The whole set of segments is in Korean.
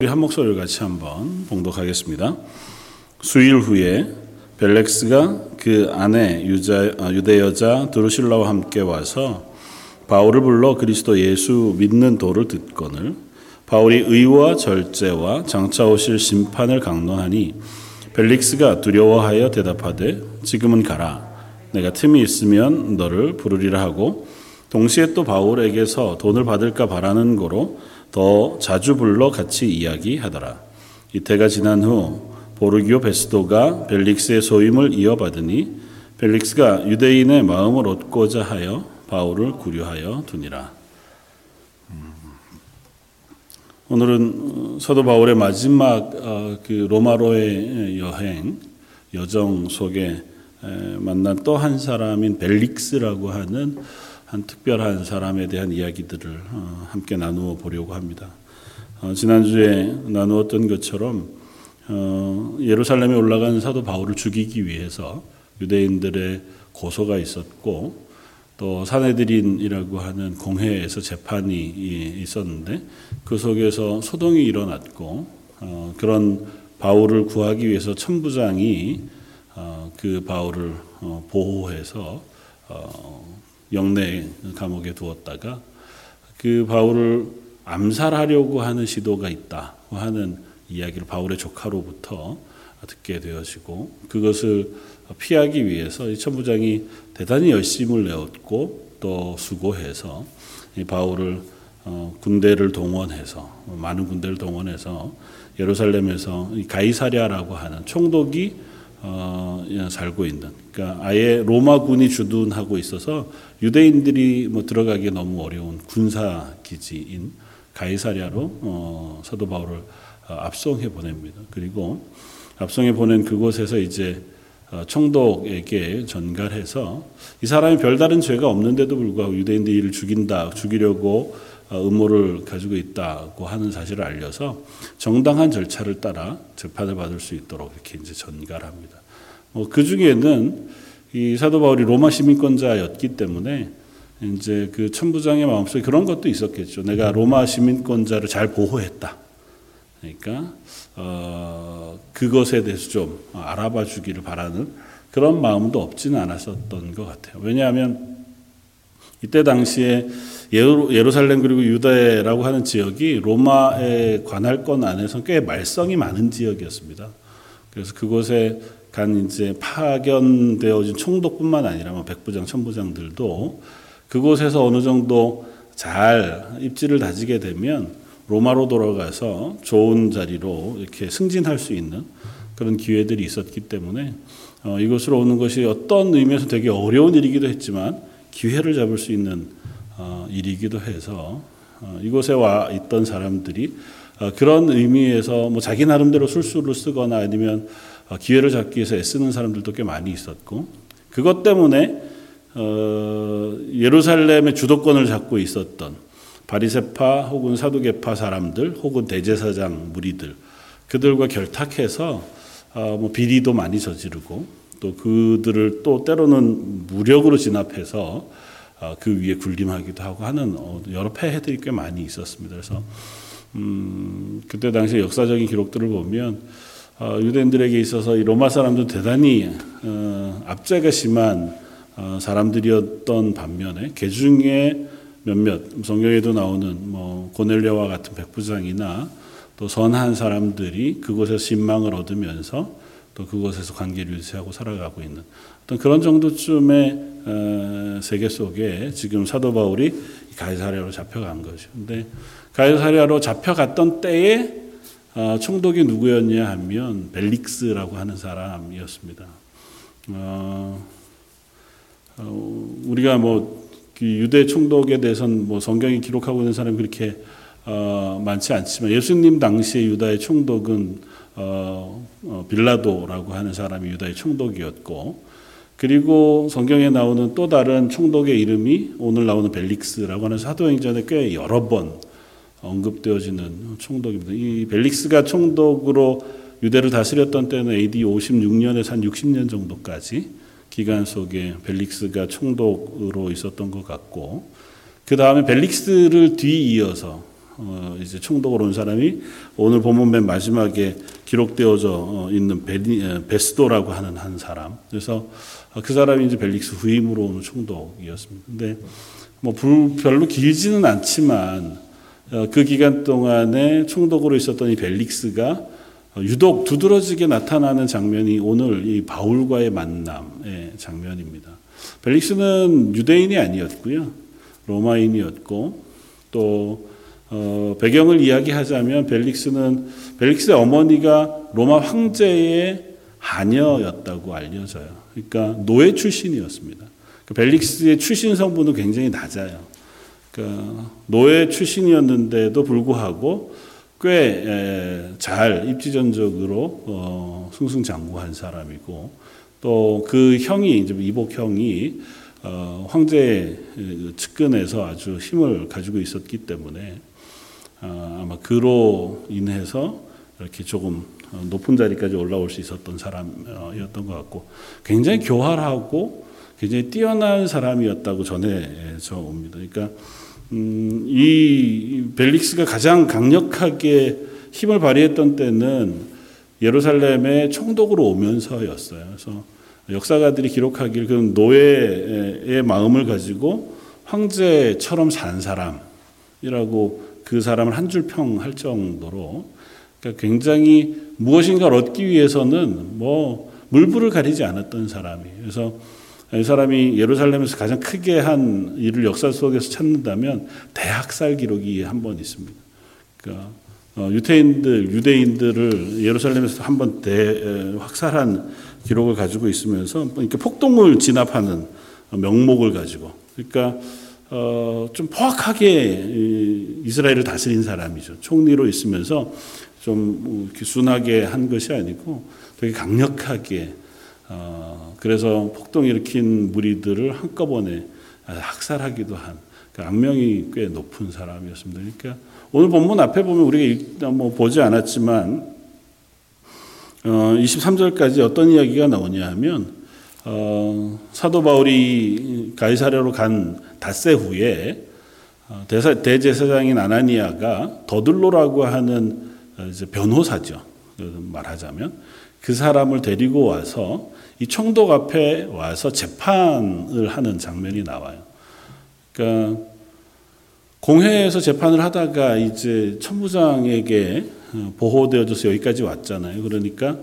우리 한 목소리를 같이 한번 봉독하겠습니다. 수일 후에 벨렉스가 그 아내 유대 여자 드루실라와 함께 와서 바울을 불러 그리스도 예수 믿는 도를 듣거늘 바울이 의와 절제와 장차 오실 심판을 강론하니 벨릭스가 두려워하여 대답하되 지금은 가라 내가 틈이 있으면 너를 부르리라 하고 동시에 또 바울에게서 돈을 받을까 바라는 거로 더 자주 불러 같이 이야기하더라. 이태가 지난 후 보르기오 베스도가 벨릭스의 소임을 이어받으니 벨릭스가 유대인의 마음을 얻고자 하여 바울을 구류하여 두니라. 음. 오늘은 사도 바울의 마지막 어, 그 로마로의 여행 여정 속에 만난 또 한 사람인 벨릭스라고 하는 한 특별한 사람에 대한 이야기들을 어, 함께 나누어 보려고 합니다. 어, 지난주에 나누었던 것처럼 어, 예루살렘에 올라간 사도 바울을 죽이기 위해서 유대인들의 고소가 있었고 또 사내들인이라고 하는 공회에서 재판이 있었는데 그 속에서 소동이 일어났고 그런 바울을 구하기 위해서 천부장이 그 바울을 보호해서 영내 감옥에 두었다가 그 바울을 암살하려고 하는 시도가 있다 하는 이야기를 바울의 조카로부터 듣게 되어지고 그것을 피하기 위해서 이 천부장이 대단히 열심을 내었고 또 수고해서 이 바울을 어, 군대를 동원해서 많은 군대를 동원해서 예루살렘에서 가이사랴라고 하는 총독이 어, 살고 있는 그러니까 아예 로마군이 주둔하고 있어서 유대인들이 뭐 들어가기 너무 어려운 군사 기지인 가이사랴로 어, 사도 바울을 어, 압송해 보냅니다. 그리고 압송해 보낸 그곳에서 이제 어, 총독에게 전갈해서 이 사람이 별다른 죄가 없는데도 불구하고 유대인들이 죽인다, 죽이려고 어, 음모를 가지고 있다고 하는 사실을 알려서 정당한 절차를 따라 재판을 받을 수 있도록 이렇게 이제 전갈합니다. 어, 그 중에는 이 사도 바울이 로마 시민권자였기 때문에 이제 그 천부장의 마음속에 그런 것도 있었겠죠. 내가 로마 시민권자를 잘 보호했다. 그러니까 어, 그것에 대해서 좀 알아봐 주기를 바라는 그런 마음도 없지는 않았었던 것 같아요. 왜냐하면 이때 당시에 예루살렘 그리고 유다라고 하는 지역이 로마의 관할권 안에서 꽤 말썽이 많은 지역이었습니다. 그래서 그곳에 간 이제 파견되어진 총독뿐만 아니라 뭐 백부장, 천부장들도 그곳에서 어느 정도 잘 입지를 다지게 되면 로마로 돌아가서 좋은 자리로 이렇게 승진할 수 있는 그런 기회들이 있었기 때문에 어, 이곳으로 오는 것이 어떤 의미에서 되게 어려운 일이기도 했지만 기회를 잡을 수 있는 어, 일이기도 해서 어, 이곳에 와 있던 사람들이 어, 그런 의미에서 뭐 자기 나름대로 술수를 쓰거나 아니면 기회를 잡기 위해서 애쓰는 사람들도 꽤 많이 있었고 그것 때문에 예루살렘의 주도권을 잡고 있었던 바리세파 혹은 사두개파 사람들 혹은 대제사장 무리들 그들과 결탁해서 뭐 비리도 많이 저지르고 또 그들을 또 때로는 무력으로 진압해서 어, 그 위에 군림하기도 하고 하는 어, 여러 폐해들이 꽤 많이 있었습니다. 그래서 음, 그때 당시 역사적인 기록들을 보면 어, 유대인들에게 있어서 이 로마 사람들 대단히 어, 압제가 심한 어, 사람들이었던 반면에 그 중에 몇몇 성경에도 나오는 뭐 고넬료와 같은 백부장이나 또 선한 사람들이 그곳에서 신망을 얻으면서 또 그곳에서 관계를 유지하고 살아가고 있는 어떤 그런 정도쯤의 어, 세계 속에 지금 사도 바울이 가이사랴로 잡혀간 거죠. 근데 가이사랴로 잡혀갔던 때에 어, 총독이 누구였냐 하면 벨릭스라고 하는 사람이었습니다. 어, 우리가 뭐그 유대 총독에 대해서는 뭐 성경이 기록하고 있는 사람이 그렇게 많지 않지만 예수님 당시의 유다의 총독은 어, 어, 빌라도라고 하는 사람이 유다의 총독이었고 그리고 성경에 나오는 또 다른 총독의 이름이 오늘 나오는 벨릭스라고 하는 사도행전에 꽤 여러 번 언급되어지는 총독입니다. 이 벨릭스가 총독으로 유대를 다스렸던 때는 AD 56년에서 한 60년 정도까지 기간 속에 벨릭스가 총독으로 있었던 것 같고 그 다음에 벨릭스를 뒤이어서 어, 이제 총독으로 온 사람이 오늘 본문 맨 마지막에 기록되어져 어, 있는 베리, 베스도라고 하는 한 사람. 그래서 그 사람이 이제 벨릭스 후임으로 오는 총독이었습니다. 근데 뭐 별로 길지는 않지만 그 기간 동안에 총독으로 있었던 이 벨릭스가 유독 두드러지게 나타나는 장면이 오늘 이 바울과의 만남의 장면입니다. 벨릭스는 유대인이 아니었고요. 로마인이었고 또 어, 배경을 이야기하자면 벨릭스는 벨릭스의 어머니가 로마 황제의 하녀였다고 알려져요. 그러니까 노예 출신이었습니다. 그 벨릭스의 출신 성분은 굉장히 낮아요. 그러니까 노예 출신이었는데도 불구하고 꽤 잘 입지전적으로 어, 승승장구한 사람이고 또 그 형이 이제 이복 형이 어, 황제 측근에서 아주 힘을 가지고 있었기 때문에 어, 아마 그로 인해서 이렇게 조금 높은 자리까지 올라올 수 있었던 사람이었던 것 같고 굉장히 교활하고 굉장히 뛰어난 사람이었다고 전해져 옵니다. 그러니까 음, 이 벨릭스가 가장 강력하게 힘을 발휘했던 때는 예루살렘의 총독으로 오면서였어요. 그래서 역사가들이 기록하길 그 노예의 마음을 가지고 황제처럼 산 사람이라고 그 사람을 한 줄 평할 정도로 그러니까 굉장히 무엇인가를 얻기 위해서는 뭐 물불을 가리지 않았던 사람이 그래서 이 사람이 예루살렘에서 가장 크게 한 일을 역사 속에서 찾는다면 대학살 기록이 한 번 있습니다. 그러니까 어, 유태인들, 유대인들을 예루살렘에서 한 번 확살한 기록을 가지고 있으면서 이렇게 폭동을 진압하는 명목을 가지고 그러니까 어, 좀 포악하게 이스라엘을 다스린 사람이죠. 총리로 있으면서 좀 순하게 한 것이 아니고 되게 강력하게 어, 그래서 폭동 일으킨 무리들을 한꺼번에 학살하기도 한그 악명이 꽤 높은 사람이었습니다. 그러니까 오늘 본문 앞에 보면 우리가 뭐 보지 않았지만 어, 23절까지 어떤 이야기가 나오냐 하면 어, 사도 바울이 가이사랴로 간 닷새 후에 어, 대사, 대제사장인 아나니아가 더들로라고 하는 어, 변호사죠. 말하자면 그 사람을 데리고 와서 이 총독 앞에 와서 재판을 하는 장면이 나와요. 그러니까 공회에서 재판을 하다가 이제 천부장에게 어, 보호되어져서 여기까지 왔잖아요. 그러니까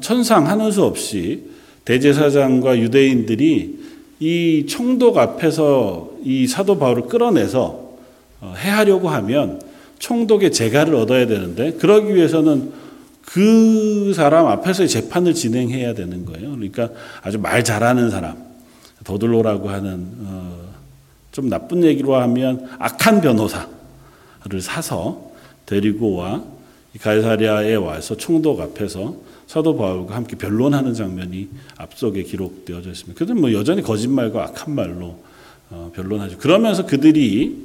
천상 하는 수 없이 대제사장과 유대인들이 이 총독 앞에서 이 사도 바울을 끌어내서 어, 해하려고 하면 총독의 재가를 얻어야 되는데 그러기 위해서는 그 사람 앞에서 재판을 진행해야 되는 거예요. 그러니까 아주 말 잘하는 사람, 도들로라고 하는 어, 좀 나쁜 얘기로 하면 악한 변호사를 사서 데리고 와 가이사리아에 와서 총독 앞에서 사도 바울과 함께 변론하는 장면이 앞쪽에 기록되어져 있습니다. 그들은 뭐 여전히 거짓말과 악한 말로 어, 변론하죠. 그러면서 그들이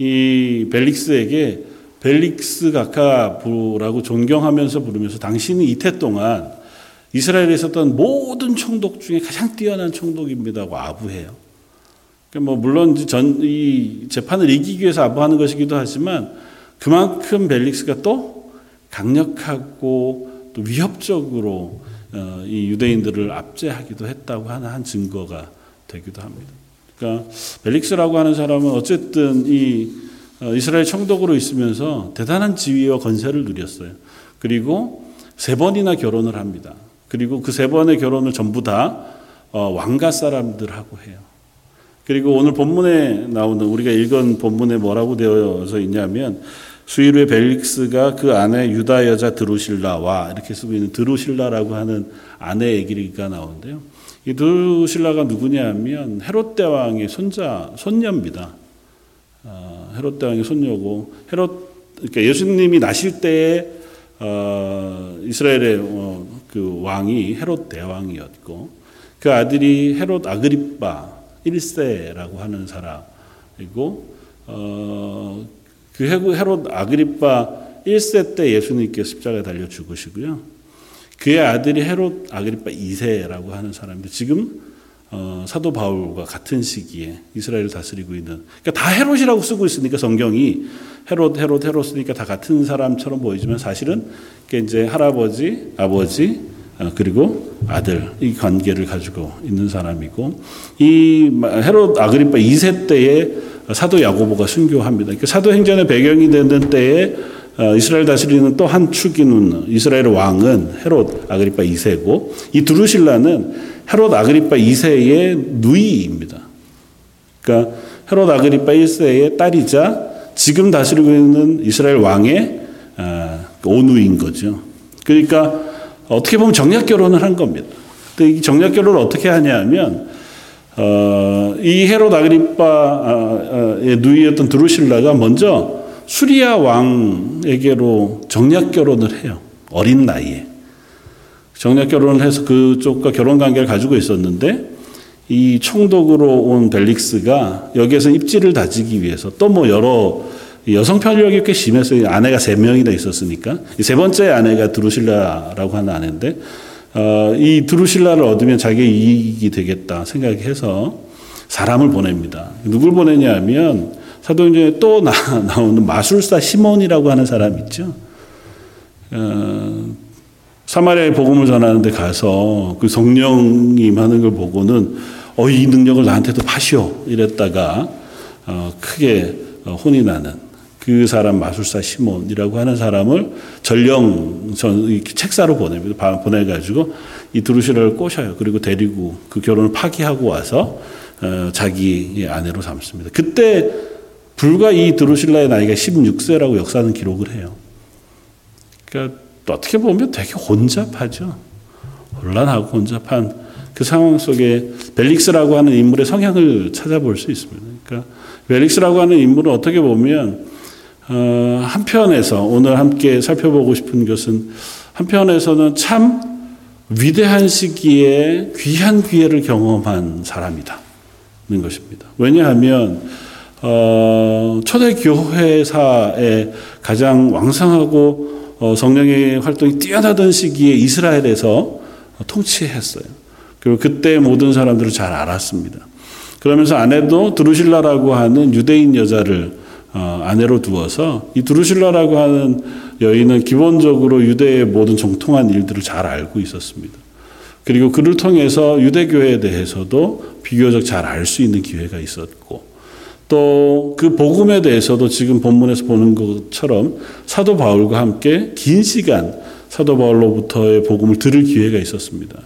이 벨릭스에게 벨릭스 가카부라고 존경하면서 부르면서 당신이 이태 동안 이스라엘에 있었던 모든 총독 중에 가장 뛰어난 총독입니다고 아부해요. 그러니까 뭐 물론 전, 이 재판을 이기기 위해서 아부하는 것이기도 하지만 그만큼 벨릭스가 또 강력하고 또 위협적으로 어, 이 유대인들을 압제하기도 했다고 하는 한 증거가 되기도 합니다. 그러니까 벨릭스라고 하는 사람은 어쨌든 이 어, 이스라엘 총독으로 있으면서 대단한 지위와 건세를 누렸어요. 그리고 세 번이나 결혼을 합니다. 그리고 그 세 번의 결혼을 전부 다 어, 왕가 사람들하고 해요. 그리고 오늘 본문에 나오는 우리가 읽은 본문에 뭐라고 되어서 있냐면 수일 후에 벨릭스가 그 아내 유다 여자 드루실라와 이렇게 쓰고 있는 드루실라라고 하는 아내 얘기가 나오는데요. 이 드루실라가 누구냐면 헤롯 대왕의 손자 손녀입니다. 어, 헤롯 대왕의 손녀고 헤롯 그러니까 예수님이 나실 때에 어, 이스라엘의 어, 그 왕이 헤롯 대왕이었고 그 아들이 헤롯 아그리빠 1세라고 하는 사람이고 어, 그 헤롯 아그리빠 1세 때 예수님께 십자가에 달려 죽으시고요. 그의 아들이 헤롯 아그리빠 2세라고 하는 사람인데 지금 어, 사도 바울과 같은 시기에 이스라엘을 다스리고 있는 그러니까 다 헤롯이라고 쓰고 있으니까 성경이 헤롯 헤롯 헤롯 쓰니까 다 같은 사람처럼 보이지만 사실은 이제 할아버지 아버지 어, 그리고 아들 이 관계를 가지고 있는 사람이고 이 헤롯 아그리파 2세 때에 사도 야고보가 순교합니다. 그러니까 사도행전의 배경이 되는 때에 어, 이스라엘 다스리는 또 한 축인 이스라엘 왕은 헤롯 아그리파 2세고 이 두루실라는 헤롯 아그리파 2세의 누이입니다. 그러니까 헤롯 아그리파 1세의 딸이자 지금 다스리고 있는 이스라엘 왕의 어, 오누인 거죠. 그러니까 어떻게 보면 정략 결혼을 한 겁니다. 근데 이 정략 결혼을 어떻게 하냐면 어, 이 헤롯 아그리파의 누이였던 드루실라가 먼저 수리아 왕에게로 정략 결혼을 해요. 어린 나이에. 정략 결혼을 해서 그쪽과 결혼 관계를 가지고 있었는데 이 총독으로 온 벨릭스가 여기에서 입지를 다지기 위해서 또 뭐 여러 여성 편력이 꽤 심했어요. 아내가 세 명이나 있었으니까 세 번째 아내가 드루실라라고 하는 아내인데 어, 이 드루실라를 얻으면 자기 이익이 되겠다 생각해서 사람을 보냅니다. 누굴 보내냐면 사도행전에 또 나, 오는 마술사 시몬이라고 하는 사람 있죠. 어, 사마리아에 복음을 전하는데 가서 그 성령이 임하는 걸 보고는 어, 이 능력을 나한테도 파시오 이랬다가 어, 크게 어, 혼이 나는 그 사람 마술사 시몬이라고 하는 사람을 전령 전 책사로 보냅니다. 보내가지고 이 드루시라를 꼬셔요. 그리고 데리고 그 결혼을 파기하고 와서 어, 자기 아내로 삼습니다. 그때 불과 이 드루실라의 나이가 16세라고 역사는 기록을 해요. 그러니까 어떻게 보면 되게 혼잡하죠. 혼란하고 혼잡한 그 상황 속에 벨릭스라고 하는 인물의 성향을 찾아볼 수 있습니다. 그러니까 벨릭스라고 하는 인물은 어떻게 보면 어, 한편에서 오늘 함께 살펴보고 싶은 것은 한편에서는 참 위대한 시기에 귀한 기회를 경험한 사람이다. 는 것입니다. 왜냐하면 어, 초대 교회사에 가장 왕성하고 어, 성령의 활동이 뛰어나던 시기에 이스라엘에서 통치했어요. 그리고 그때 모든 사람들을 잘 알았습니다. 그러면서 아내도 드루실라라고 하는 유대인 여자를 어, 아내로 두어서 이 드루실라라고 하는 여인은 기본적으로 유대의 모든 정통한 일들을 잘 알고 있었습니다. 그리고 그를 통해서 유대교에 대해서도 비교적 잘 알 수 있는 기회가 있었고 또 그 복음에 대해서도 지금 본문에서 보는 것처럼 사도 바울과 함께 긴 시간 사도 바울로부터의 복음을 들을 기회가 있었습니다.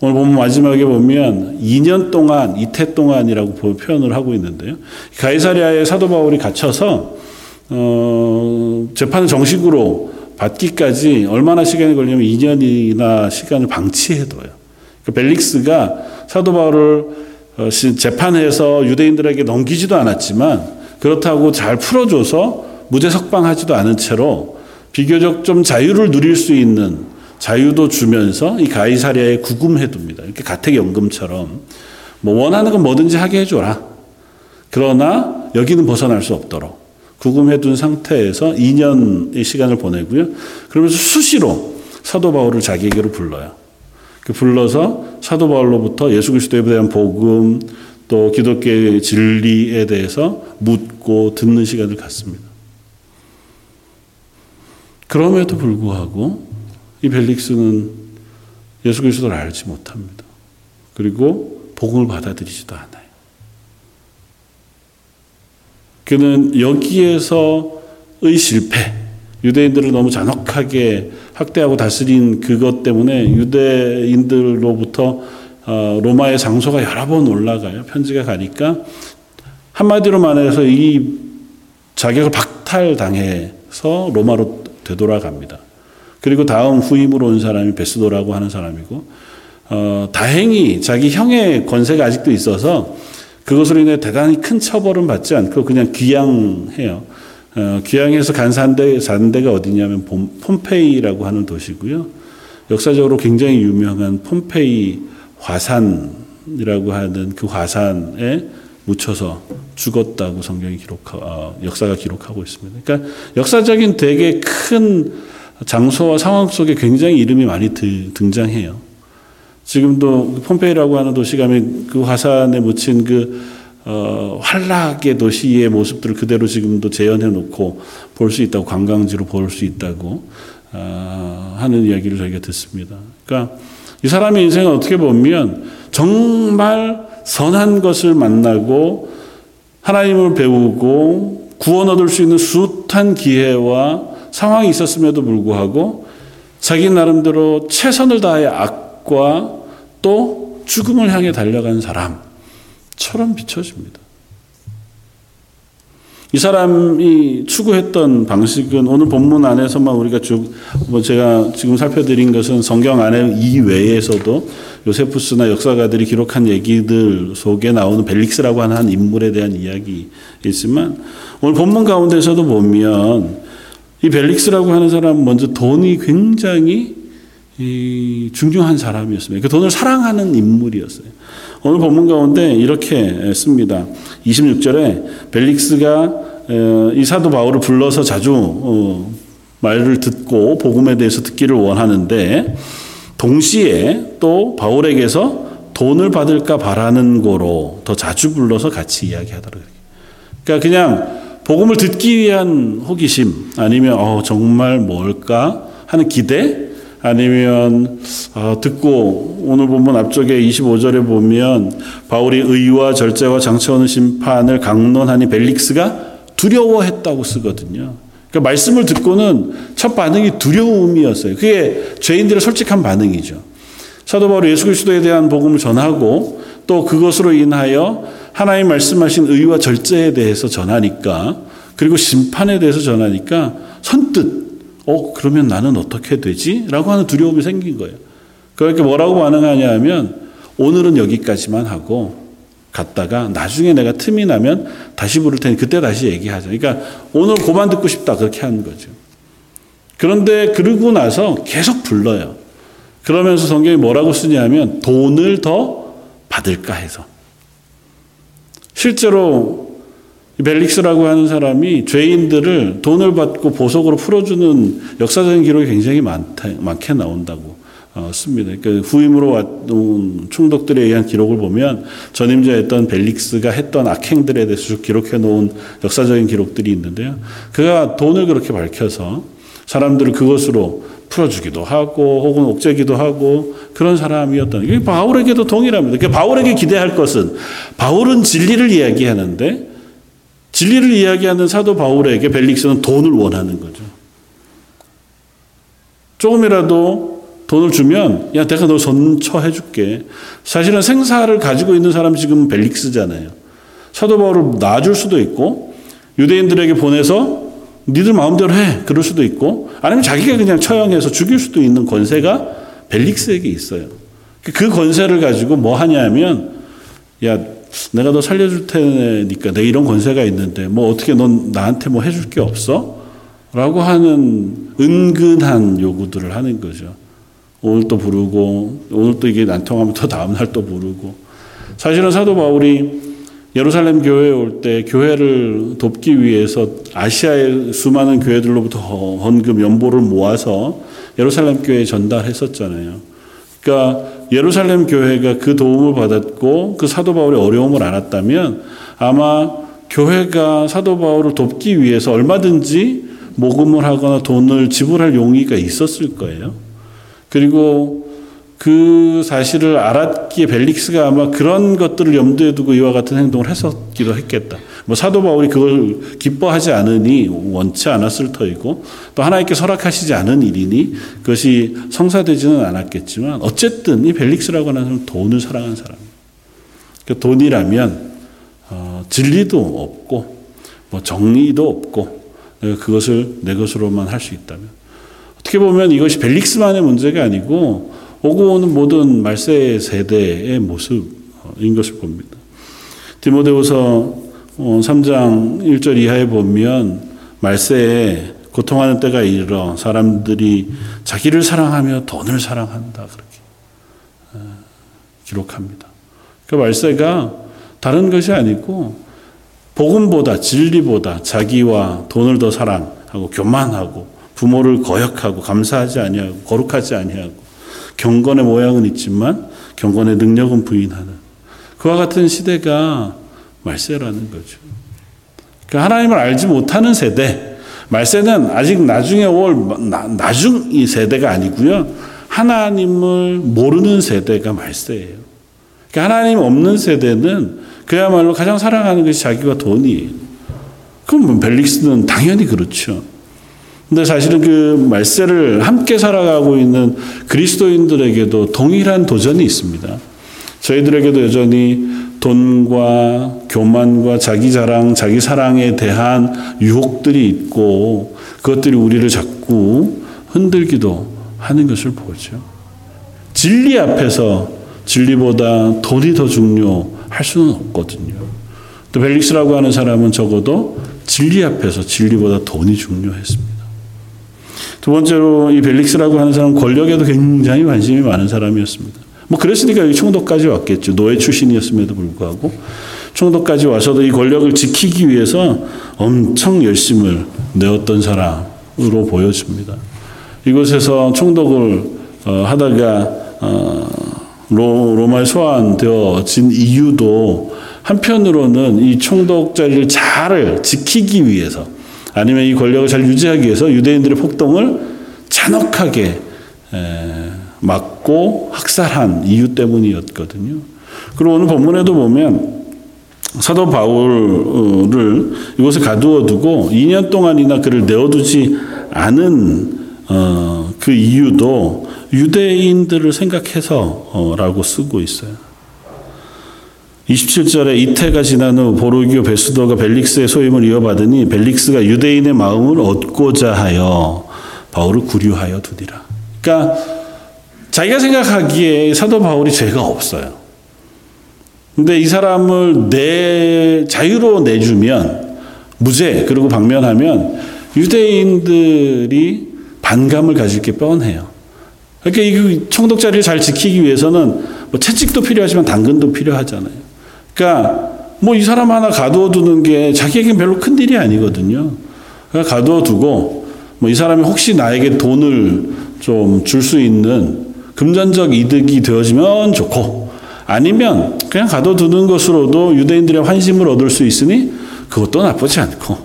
오늘 본문 마지막에 보면 2년 동안, 이태 동안이라고 표현을 하고 있는데요. 가이사리아에 사도 바울이 갇혀서 어, 재판을 정식으로 받기까지 얼마나 시간이 걸리냐면 2년이나 시간을 방치해둬요. 그 벨릭스가 사도 바울을 어, 재판에서 유대인들에게 넘기지도 않았지만 그렇다고 잘 풀어줘서 무죄 석방하지도 않은 채로 비교적 좀 자유를 누릴 수 있는 자유도 주면서 이 가이사리아에 구금해 둡니다. 이렇게 가택연금처럼 뭐 원하는 건 뭐든지 하게 해줘라. 그러나 여기는 벗어날 수 없도록 구금해 둔 상태에서 2년의 시간을 보내고요. 그러면서 수시로 사도 바울을 자기에게로 불러요. 그 불러서 사도 바울로부터 예수 그리스도에 대한 복음 또 기독교의 진리에 대해서 묻고 듣는 시간을 갖습니다. 그럼에도 불구하고 이 벨릭스는 예수 그리스도를 알지 못합니다. 그리고 복음을 받아들이지도 않아요. 그는 여기에서의 실패, 유대인들을 너무 잔혹하게 학대하고 다스린 그것 때문에 유대인들로부터 어, 로마의 장소가 여러 번 올라가요. 편지가 가니까 한마디로 말해서 이 자격을 박탈당해서 로마로 되돌아갑니다. 그리고 다음 후임으로 온 사람이 베스도라고 하는 사람이고 어, 다행히 자기 형의 권세가 아직도 있어서 그것으로 인해 대단히 큰 처벌은 받지 않고 그냥 귀양해요. 어, 귀양에서 간 산대, 산대가 어디냐면 폼페이라고 하는 도시고요. 역사적으로 굉장히 유명한 폼페이 화산이라고 하는 그 화산에 묻혀서 죽었다고 성경이 기록, 어, 역사가 기록하고 있습니다. 그러니까 역사적인 되게 큰 장소와 상황 속에 굉장히 이름이 많이 등장해요. 지금도 폼페이라고 하는 도시가 그 화산에 묻힌 그 어, 환락의 도시의 모습들을 그대로 지금도 재현해 놓고 볼 수 있다고 관광지로 볼 수 있다고 어, 하는 이야기를 저희가 듣습니다. 그러니까 이 사람의 인생은 어떻게 보면 정말 선한 것을 만나고 하나님을 배우고 구원 얻을 수 있는 숱한 기회와 상황이 있었음에도 불구하고 자기 나름대로 최선을 다해 악과 또 죽음을 향해 달려간 사람처럼 비춰집니다. 이 사람이 추구했던 방식은 오늘 본문 안에서만 우리가 쭉, 뭐 제가 지금 살펴드린 것은 성경 안에 이외에서도 요세푸스나 역사가들이 기록한 얘기들 속에 나오는 벨릭스라고 하는 한 인물에 대한 이야기이지만 오늘 본문 가운데서도 보면 이 벨릭스라고 하는 사람 먼저 돈이 굉장히 중요한 사람이었습니다. 그 돈을 사랑하는 인물이었어요. 오늘 본문 가운데 이렇게 씁니다. 26절에 벨릭스가 이 사도 바울을 불러서 자주 어, 말을 듣고 복음에 대해서 듣기를 원하는데 동시에 또 바울에게서 돈을 받을까 바라는 거로 더 자주 불러서 같이 이야기하더라고요. 그러니까 그냥 복음을 듣기 위한 호기심 아니면 어, 정말 뭘까 하는 기대 아니면 어, 듣고 오늘 본문 앞쪽에 25절에 보면 바울이 의와 절제와 장차오는 심판을 강론하니 벨릭스가 두려워했다고 쓰거든요. 그러니까 말씀을 듣고는 첫 반응이 두려움이었어요. 그게 죄인들의 솔직한 반응이죠. 사도 바울이 예수 그리스도에 대한 복음을 전하고 또 그것으로 인하여 하나님 말씀하신 의와 절제에 대해서 전하니까 그리고 심판에 대해서 전하니까 선뜻 어, 그러면 나는 어떻게 되지? 라고 하는 두려움이 생긴 거예요. 그렇게 뭐라고 반응하냐 하면 오늘은 여기까지만 하고 갔다가 나중에 내가 틈이 나면 다시 부를 테니 그때 다시 얘기하자. 그러니까 오늘 고만 듣고 싶다. 그렇게 하는 거죠. 그런데 그러고 나서 계속 불러요. 그러면서 성경이 뭐라고 쓰냐면 돈을 더 받을까 해서. 실제로 벨릭스라고 하는 사람이 죄인들을 돈을 받고 보석으로 풀어주는 역사적인 기록이 굉장히 많다, 많게 나온다고 어, 씁니다. 그러니까 후임으로 왔던 총독들에 의한 기록을 보면 전임자였던 벨릭스가 했던 악행들에 대해서 기록해 놓은 역사적인 기록들이 있는데요. 그가 돈을 그렇게 밝혀서 사람들을 그것으로 풀어주기도 하고 혹은 옥죄기도 하고 그런 사람이었던 이게 바울에게도 동일합니다. 그러니까 바울에게 기대할 것은 바울은 진리를 이야기하는데 진리를 이야기하는 사도 바울에게 벨릭스는 돈을 원하는 거죠. 조금이라도 돈을 주면 야 내가 너 선처해 줄게. 사실은 생사를 가지고 있는 사람 지금 벨릭스잖아요. 사도 바울을 놔줄 수도 있고 유대인들에게 보내서 니들 마음대로 해 그럴 수도 있고 아니면 자기가 그냥 처형해서 죽일 수도 있는 권세가 벨릭스에게 있어요. 그 권세를 가지고 뭐 하냐면 야 내가 너 살려줄 테니까 내 이런 권세가 있는데 뭐 어떻게 넌 나한테 뭐 해줄 게 없어? 라고 하는 은근한 요구들을 하는 거죠. 오늘 또 부르고 오늘 또 이게 난통하면 또 다음 날 또 부르고 사실은 사도 바울이 예루살렘 교회에 올 때 교회를 돕기 위해서 아시아의 수많은 교회들로부터 헌금 연보를 모아서 예루살렘 교회에 전달했었잖아요. 그러니까 예루살렘 교회가 그 도움을 받았고 그 사도 바울의 어려움을 알았다면 아마 교회가 사도 바울을 돕기 위해서 얼마든지 모금을 하거나 돈을 지불할 용의가 있었을 거예요. 그리고 그 사실을 알았기에 벨릭스가 아마 그런 것들을 염두에 두고 이와 같은 행동을 했었기도 했겠다. 뭐 사도 바울이 그걸 기뻐하지 않으니 원치 않았을 터이고 또 하나님께 설악하시지 않은 일이니 그것이 성사되지는 않았겠지만 어쨌든 이 벨릭스라고 하는 사람은 돈을 사랑한 사람. 그 돈이라면 어, 진리도 없고 뭐 정의도 없고 그것을 내 것으로만 할 수 있다면 어떻게 보면 이것이 벨릭스만의 문제가 아니고 오고 오는 모든 말세 세대의 모습인 것을 봅니다. 디모데후서 3장 어, 1절 이하에 보면 말세에 고통하는 때가 이르러 사람들이 자기를 사랑하며 돈을 사랑한다 그렇게 어, 기록합니다. 그 말세가 다른 것이 아니고 복음보다 진리보다 자기와 돈을 더 사랑하고 교만하고 부모를 거역하고 감사하지 아니하고 거룩하지 아니하고 경건의 모양은 있지만 경건의 능력은 부인하는 그와 같은 시대가 말세라는 거죠. 그러니까 하나님을 알지 못하는 세대, 말세는 아직 나중에 올 나, 중 이 세대가 아니고요. 하나님을 모르는 세대가 말세예요. 그러니까 하나님 없는 세대는 그야말로 가장 사랑하는 것이 자기와 돈이에요. 그럼 뭐 벨릭스는 당연히 그렇죠. 근데 사실은 그 말세를 함께 살아가고 있는 그리스도인들에게도 동일한 도전이 있습니다. 저희들에게도 여전히 돈과 교만과 자기 자랑, 자기 사랑에 대한 유혹들이 있고 그것들이 우리를 자꾸 흔들기도 하는 것을 보죠. 진리 앞에서 진리보다 돈이 더 중요할 수는 없거든요. 또 벨릭스라고 하는 사람은 적어도 진리 앞에서 진리보다 돈이 중요했습니다. 두 번째로 이 벨릭스라고 하는 사람은 권력에도 굉장히 관심이 많은 사람이었습니다. 뭐 그랬으니까 총독까지 왔겠죠. 노예 출신이었음에도 불구하고 총독까지 와서도 이 권력을 지키기 위해서 엄청 열심을 내었던 사람으로 보여집니다. 이곳에서 총독을 어, 하다가 어, 로, 로마에 소환되어진 이유도 한편으로는 이 총독 자리를 잘 지키기 위해서 아니면 이 권력을 잘 유지하기 위해서 유대인들의 폭동을 잔혹하게 막고 학살한 이유 때문이었거든요. 그리고 오늘 본문에도 보면 사도 바울을 이곳에 가두어 두고 2년 동안이나 그를 내어두지 않은 어, 그 이유도 유대인들을 생각해서라고 쓰고 있어요. 27절에 이태가 지난 후 보르기오 베스도가 벨릭스의 소임을 이어받으니 벨릭스가 유대인의 마음을 얻고자 하여 바울을 구류하여 두니라. 그러니까 자기가 생각하기에 사도 바울이 죄가 없어요. 근데 이 사람을 내 자유로 내주면 무죄 그리고 방면하면 유대인들이 반감을 가질 게 뻔해요. 그러니까 이 총독 자리를 잘 지키기 위해서는 뭐 채찍도 필요하지만 당근도 필요하잖아요. 그러니까 뭐 이 사람 하나 가두어 두는 게 자기에겐 별로 큰 일이 아니거든요. 그러니까 가두어 두고 뭐 이 사람이 혹시 나에게 돈을 좀 줄 수 있는 금전적 이득이 되어지면 좋고 아니면 그냥 가둬 두는 것으로도 유대인들의 환심을 얻을 수 있으니 그것도 나쁘지 않고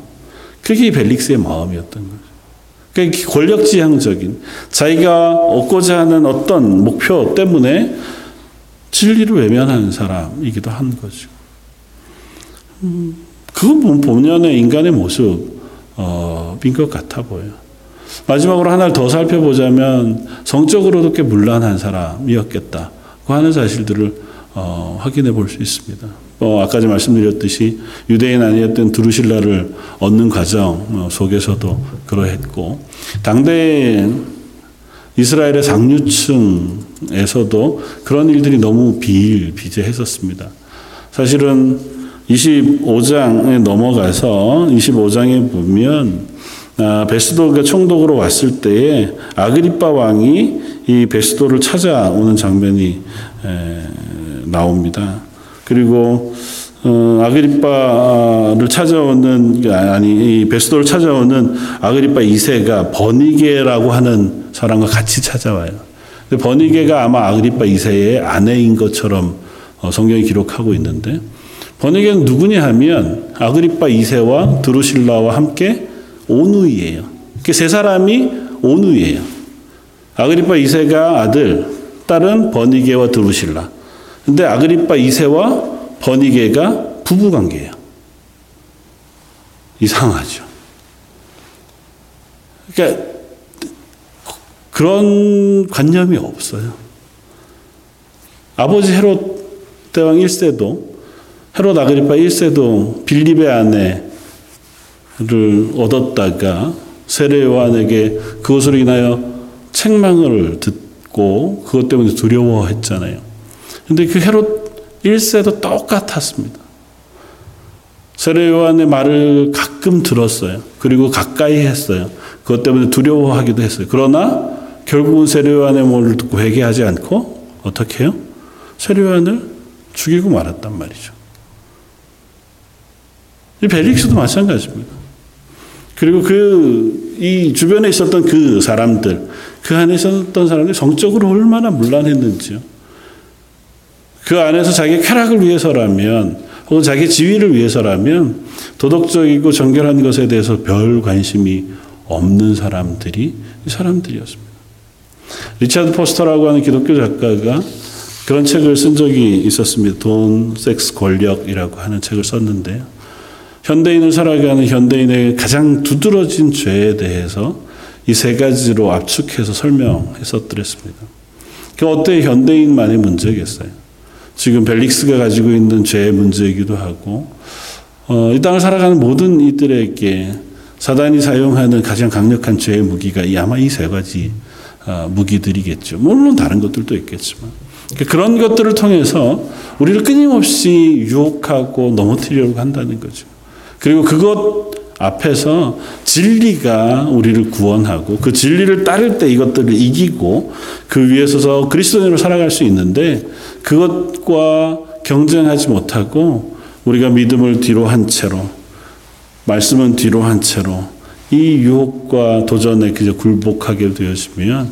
그게 벨릭스의 마음이었던 거죠. 그러니까 권력지향적인 자기가 얻고자 하는 어떤 목표 때문에 진리를 외면하는 사람이기도 한 거죠. 음, 그건 본연의 인간의 모습인 것 같아 보여요. 마지막으로 하나를 더 살펴보자면 성적으로도 꽤 문란한 사람이었겠다고 하는 사실들을 어, 확인해 볼 수 있습니다. 어, 아까 말씀드렸듯이 유대인 아니었던 두루실라를 얻는 과정 어, 속에서도 그러했고 당대 이스라엘의 상류층에서도 그런 일들이 너무 비일비재했었습니다. 사실은 25장에 넘어가서 25장에 보면 아, 베스도가 총독으로 왔을 때에 아그리파 왕이 이 베스도를 찾아오는 장면이 나옵니다. 그리고 어, 아그리파를 찾아오는 아니 베스도를 찾아오는 아그리파 2세가 버니게라고 하는 사람과 같이 찾아와요. 근데 버니게가 아마 아그리파 2세의 아내인 것처럼 어, 성경이 기록하고 있는데 버니게는 누구냐 하면 아그리파 2세와 드루실라와 함께 온누이예요. 세 사람이 온누이예요. 아그리파 2세가 아들, 딸은 버니게와 드루실라. 근데 아그리파 2세와 버니게가 부부 관계예요. 이상하죠. 그러니까 그런 관념이 없어요. 아버지 헤롯 대왕 1세도 헤롯 아그리파 1세도 빌립의 아내 를 얻었다가 세례 요한에게 그것으로 인하여 책망을 듣고 그것 때문에 두려워했잖아요. 근데 그 헤롯 1세도 똑같았습니다. 세례 요한의 말을 가끔 들었어요. 그리고 가까이 했어요. 그것 때문에 두려워하기도 했어요. 그러나 결국은 세례 요한의 말을 듣고 회개하지 않고 어떻게 해요? 세례 요한을 죽이고 말았단 말이죠. 이 벨릭스도 마찬가지입니다. 그리고 그 이 주변에 있었던 그 사람들, 그 안에 있었던 사람들이 성적으로 얼마나 문란했는지요. 그 안에서 자기 쾌락을 위해서라면 혹은 자기 지위를 위해서라면 도덕적이고 정결한 것에 대해서 별 관심이 없는 사람들이 이 사람들이었습니다. 리차드 포스터라고 하는 기독교 작가가 그런 책을 쓴 적이 있었습니다. 돈, 섹스, 권력이라고 하는 책을 썼는데요. 현대인을 살아가는 현대인의 가장 두드러진 죄에 대해서 이 세 가지로 압축해서 설명했었더랬습니다. 그 어때 현대인만의 문제겠어요? 지금 벨릭스가 가지고 있는 죄의 문제이기도 하고 어, 이 땅을 살아가는 모든 이들에게 사단이 사용하는 가장 강력한 죄의 무기가 아마 이 세 가지 어, 무기들이겠죠. 물론 다른 것들도 있겠지만 그런 것들을 통해서 우리를 끊임없이 유혹하고 넘어뜨리려고 한다는 거죠. 그리고 그것 앞에서 진리가 우리를 구원하고 그 진리를 따를 때 이것들을 이기고 그 위에 서서 그리스도인으로 살아갈 수 있는데 그것과 경쟁하지 못하고 우리가 믿음을 뒤로 한 채로 말씀은 뒤로 한 채로 이 유혹과 도전에 그저 굴복하게 되어지면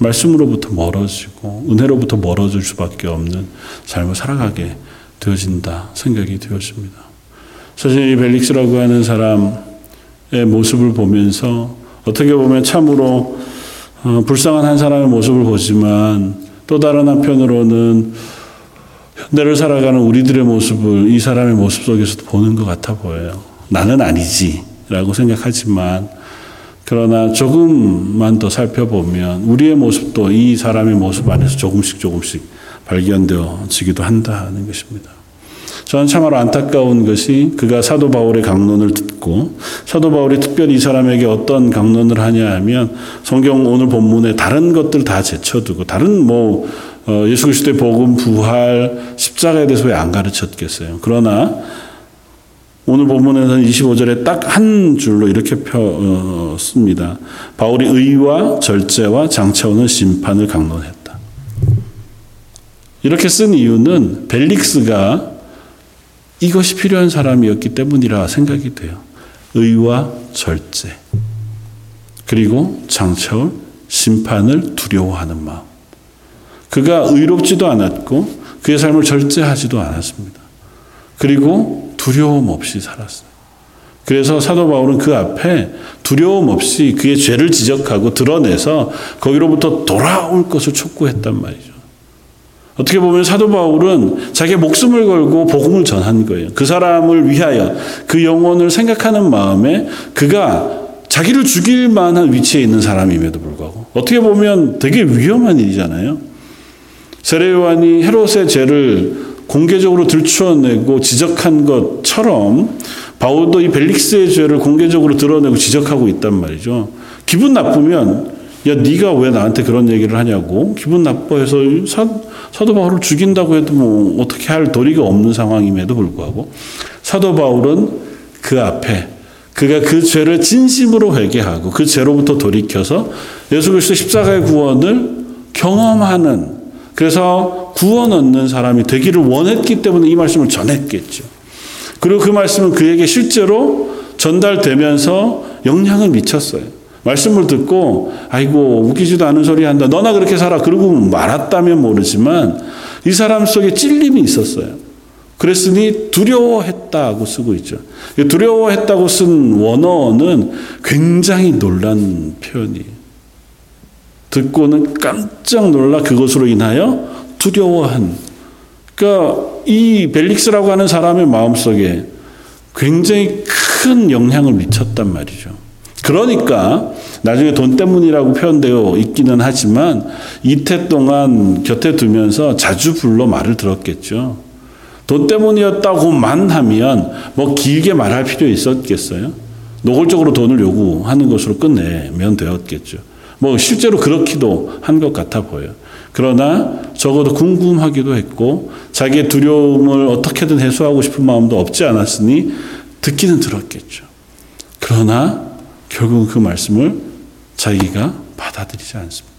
말씀으로부터 멀어지고 은혜로부터 멀어질 수밖에 없는 삶을 살아가게 되어진다 생각이 되었습니다. 사실 이 벨릭스라고 하는 사람의 모습을 보면서 어떻게 보면 참으로 어, 불쌍한 한 사람의 모습을 보지만 또 다른 한편으로는 현대를 살아가는 우리들의 모습을 이 사람의 모습 속에서도 보는 것 같아 보여요. 나는 아니지 라고 생각하지만 그러나 조금만 더 살펴보면 우리의 모습도 이 사람의 모습 안에서 조금씩 조금씩 발견되어지기도 한다는 것입니다. 저는 참으로 안타까운 것이 그가 사도 바울의 강론을 듣고 사도 바울이 특별히 이 사람에게 어떤 강론을 하냐 하면 성경 오늘 본문에 다른 것들 다 제쳐두고 다른 뭐 어, 예수 그리스도의 복음 부활 십자가에 대해서 왜 안 가르쳤겠어요. 그러나 오늘 본문에서는 25절에 딱 한 줄로 이렇게 펴, 습니다 바울이 의와 절제와 장차오는 심판을 강론했다. 이렇게 쓴 이유는 벨릭스가 이것이 필요한 사람이었기 때문이라 생각이 돼요. 의와 절제. 그리고 장차올 심판을 두려워하는 마음. 그가 의롭지도 않았고 그의 삶을 절제하지도 않았습니다. 그리고 두려움 없이 살았어요. 그래서 사도 바울은 그 앞에 두려움 없이 그의 죄를 지적하고 드러내서 거기로부터 돌아올 것을 촉구했단 말이죠. 어떻게 보면 사도 바울은 자기의 목숨을 걸고 복음을 전한 거예요. 그 사람을 위하여 그 영혼을 생각하는 마음에 그가 자기를 죽일 만한 위치에 있는 사람임에도 불구하고 어떻게 보면 되게 위험한 일이잖아요. 세례요한이 헤롯의 죄를 공개적으로 들추어내고 지적한 것처럼 바울도 이 벨릭스의 죄를 공개적으로 드러내고 지적하고 있단 말이죠. 기분 나쁘면 야 네가 왜 나한테 그런 얘기를 하냐고 기분 나빠해서 사, 사도 바울을 죽인다고 해도 뭐 어떻게 할 도리가 없는 상황임에도 불구하고 사도 바울은 그 앞에 그가 그 죄를 진심으로 회개하고 그 죄로부터 돌이켜서 예수 그리스도 십자가의 구원을 경험하는 그래서 구원 얻는 사람이 되기를 원했기 때문에 이 말씀을 전했겠죠. 그리고 그 말씀은 그에게 실제로 전달되면서 영향을 미쳤어요. 말씀을 듣고 아이고 웃기지도 않은 소리 한다. 너나 그렇게 살아. 그러고 말았다면 모르지만 이 사람 속에 찔림이 있었어요. 그랬으니 두려워했다고 쓰고 있죠. 두려워했다고 쓴 원어는 굉장히 놀란 표현이에요. 듣고는 깜짝 놀라 그것으로 인하여 두려워한. 그러니까 이 벨릭스라고 하는 사람의 마음속에 굉장히 큰 영향을 미쳤단 말이죠. 그러니까 나중에 돈 때문이라고 표현되어 있기는 하지만 이태 동안 곁에 두면서 자주 불러 말을 들었겠죠. 돈 때문이었다고만 하면 뭐 길게 말할 필요 있었겠어요? 노골적으로 돈을 요구하는 것으로 끝내면 되었겠죠. 뭐 실제로 그렇기도 한 것 같아 보여요. 그러나 적어도 궁금하기도 했고 자기의 두려움을 어떻게든 해소하고 싶은 마음도 없지 않았으니 듣기는 들었겠죠. 그러나 결국은 그 말씀을 자기가 받아들이지 않습니다.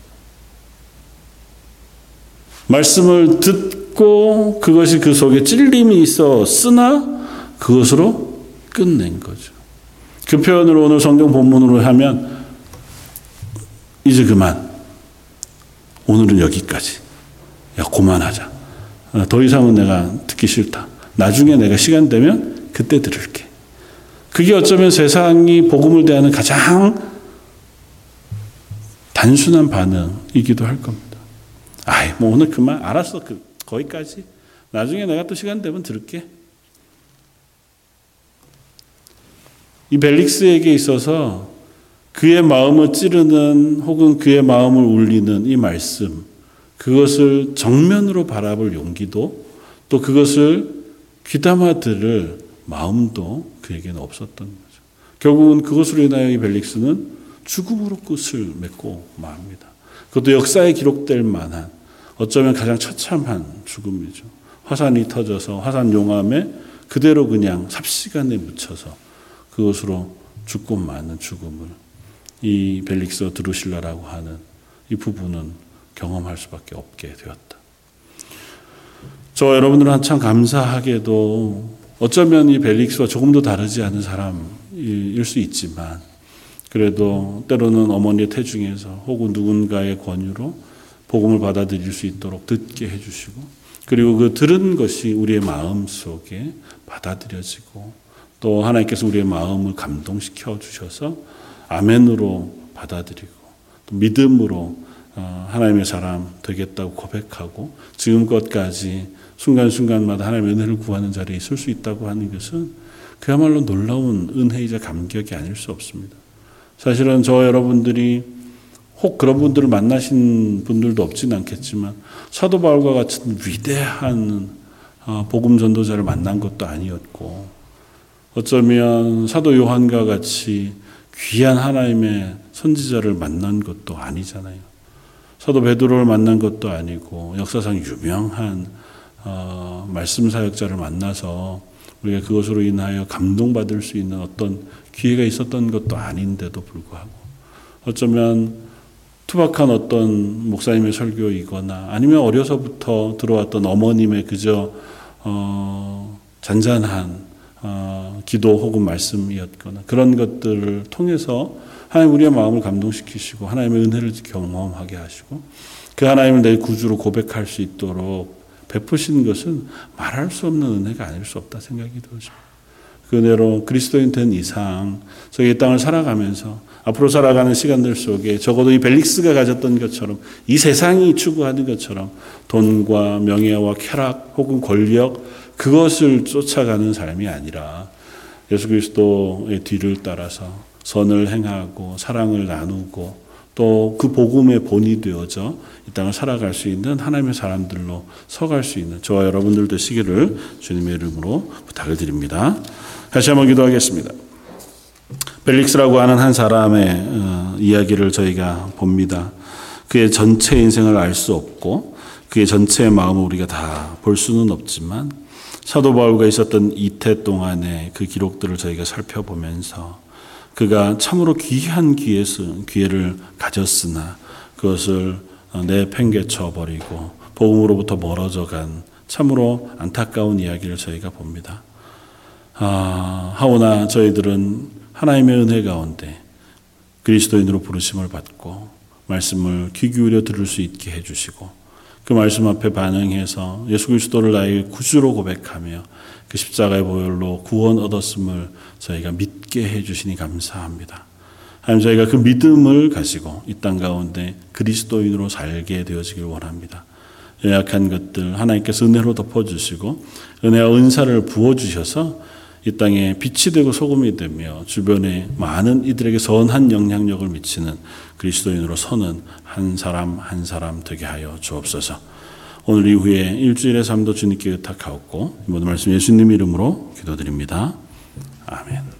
말씀을 듣고 그것이 그 속에 찔림이 있어 쓰나 그것으로 끝낸 거죠. 그 표현을 오늘 성경 본문으로 하면 이제 그만. 오늘은 여기까지. 야, 그만하자. 어, 더 이상은 내가 듣기 싫다. 나중에 내가 시간 되면 그때 들을게. 그게 어쩌면 세상이 복음을 대하는 가장 단순한 반응이기도 할 겁니다. 아이, 뭐 오늘 그만, 알았어. 그, 거기까지. 나중에 내가 또 시간 되면 들을게. 이 벨릭스에게 있어서 그의 마음을 찌르는 혹은 그의 마음을 울리는 이 말씀, 그것을 정면으로 바라볼 용기도 또 그것을 귀담아 들을 마음도 그에게는 없었던 거죠. 결국은 그것으로 인하여 이 벨릭스는 죽음으로 끝을 맺고 맙니다. 그것도 역사에 기록될 만한 어쩌면 가장 처참한 죽음이죠. 화산이 터져서 화산 용암에 그대로 그냥 삽시간에 묻혀서 그것으로 죽고 마는 죽음을 이 벨릭스 드루실라라고 하는 이 부부는 경험할 수밖에 없게 되었다. 저 여러분들은 한참 감사하게도 어쩌면 이 벨릭스와 조금도 다르지 않은 사람일 수 있지만 그래도 때로는 어머니의 태중에서 혹은 누군가의 권유로 복음을 받아들일 수 있도록 듣게 해주시고 그리고 그 들은 것이 우리의 마음 속에 받아들여지고 또 하나님께서 우리의 마음을 감동시켜 주셔서 아멘으로 받아들이고 또 믿음으로 어, 하나님의 사람 되겠다고 고백하고 지금껏까지 순간순간마다 하나님의 은혜를 구하는 자리에 있을 수 있다고 하는 것은 그야말로 놀라운 은혜이자 감격이 아닐 수 없습니다. 사실은 저 여러분들이 혹 그런 분들을 만나신 분들도 없지는 않겠지만 사도 바울과 같은 위대한 어, 복음 전도자를 만난 것도 아니었고 어쩌면 사도 요한과 같이 귀한 하나님의 선지자를 만난 것도 아니잖아요. 사도 베드로를 만난 것도 아니고 역사상 유명한 어, 말씀 사역자를 만나서 우리가 그것으로 인하여 감동받을 수 있는 어떤 기회가 있었던 것도 아닌데도 불구하고 어쩌면 투박한 어떤 목사님의 설교이거나 아니면 어려서부터 들어왔던 어머님의 그저 어, 잔잔한 어, 기도 혹은 말씀이었거나 그런 것들을 통해서 하나님 우리의 마음을 감동시키시고 하나님의 은혜를 경험하게 하시고 그 하나님을 내 구주로 고백할 수 있도록 베푸신 것은 말할 수 없는 은혜가 아닐 수 없다 생각이 들어집니다. 그 은혜로 그리스도인 된 이상 저희 땅을 살아가면서 앞으로 살아가는 시간들 속에 적어도 이 벨릭스가 가졌던 것처럼 이 세상이 추구하는 것처럼 돈과 명예와 쾌락 혹은 권력 그것을 쫓아가는 삶이 아니라 예수 그리스도의 뒤를 따라서 선을 행하고 사랑을 나누고 또 그 복음의 본이 되어져 이 땅을 살아갈 수 있는 하나님의 사람들로 서갈 수 있는 저와 여러분들 되시기를 주님의 이름으로 부탁을 드립니다. 다시 한번 기도하겠습니다. 벨릭스라고 하는 한 사람의 어, 이야기를 저희가 봅니다. 그의 전체 인생을 알 수 없고 그의 전체 마음을 우리가 다 볼 수는 없지만 사도 바울과 있었던 이태 동안의 그 기록들을 저희가 살펴보면서 그가 참으로 귀한 기회를 가졌으나 그것을 내팽개쳐 버리고 복음으로부터 멀어져 간 참으로 안타까운 이야기를 저희가 봅니다. 아, 하오나 저희들은 하나님의 은혜 가운데 그리스도인으로 부르심을 받고 말씀을 귀 기울여 들을 수 있게 해주시고 그 말씀 앞에 반응해서 예수 그리스도를 나의 구주로 고백하며 그 십자가의 보혈로 구원 얻었음을 저희가 믿게 해주시니 감사합니다. 하나님 저희가 그 믿음을 가지고 이 땅 가운데 그리스도인으로 살게 되어지길 원합니다. 연약한 것들 하나님께서 은혜로 덮어주시고 은혜와 은사를 부어주셔서 이 땅에 빛이 되고 소금이 되며 주변에 많은 이들에게 선한 영향력을 미치는 그리스도인으로 서는 한 사람 한 사람 되게 하여 주옵소서. 오늘 이후에 일주일의 삶도 주님께 의탁하옵고 이 모든 말씀 예수님 이름으로 기도드립니다. 아멘.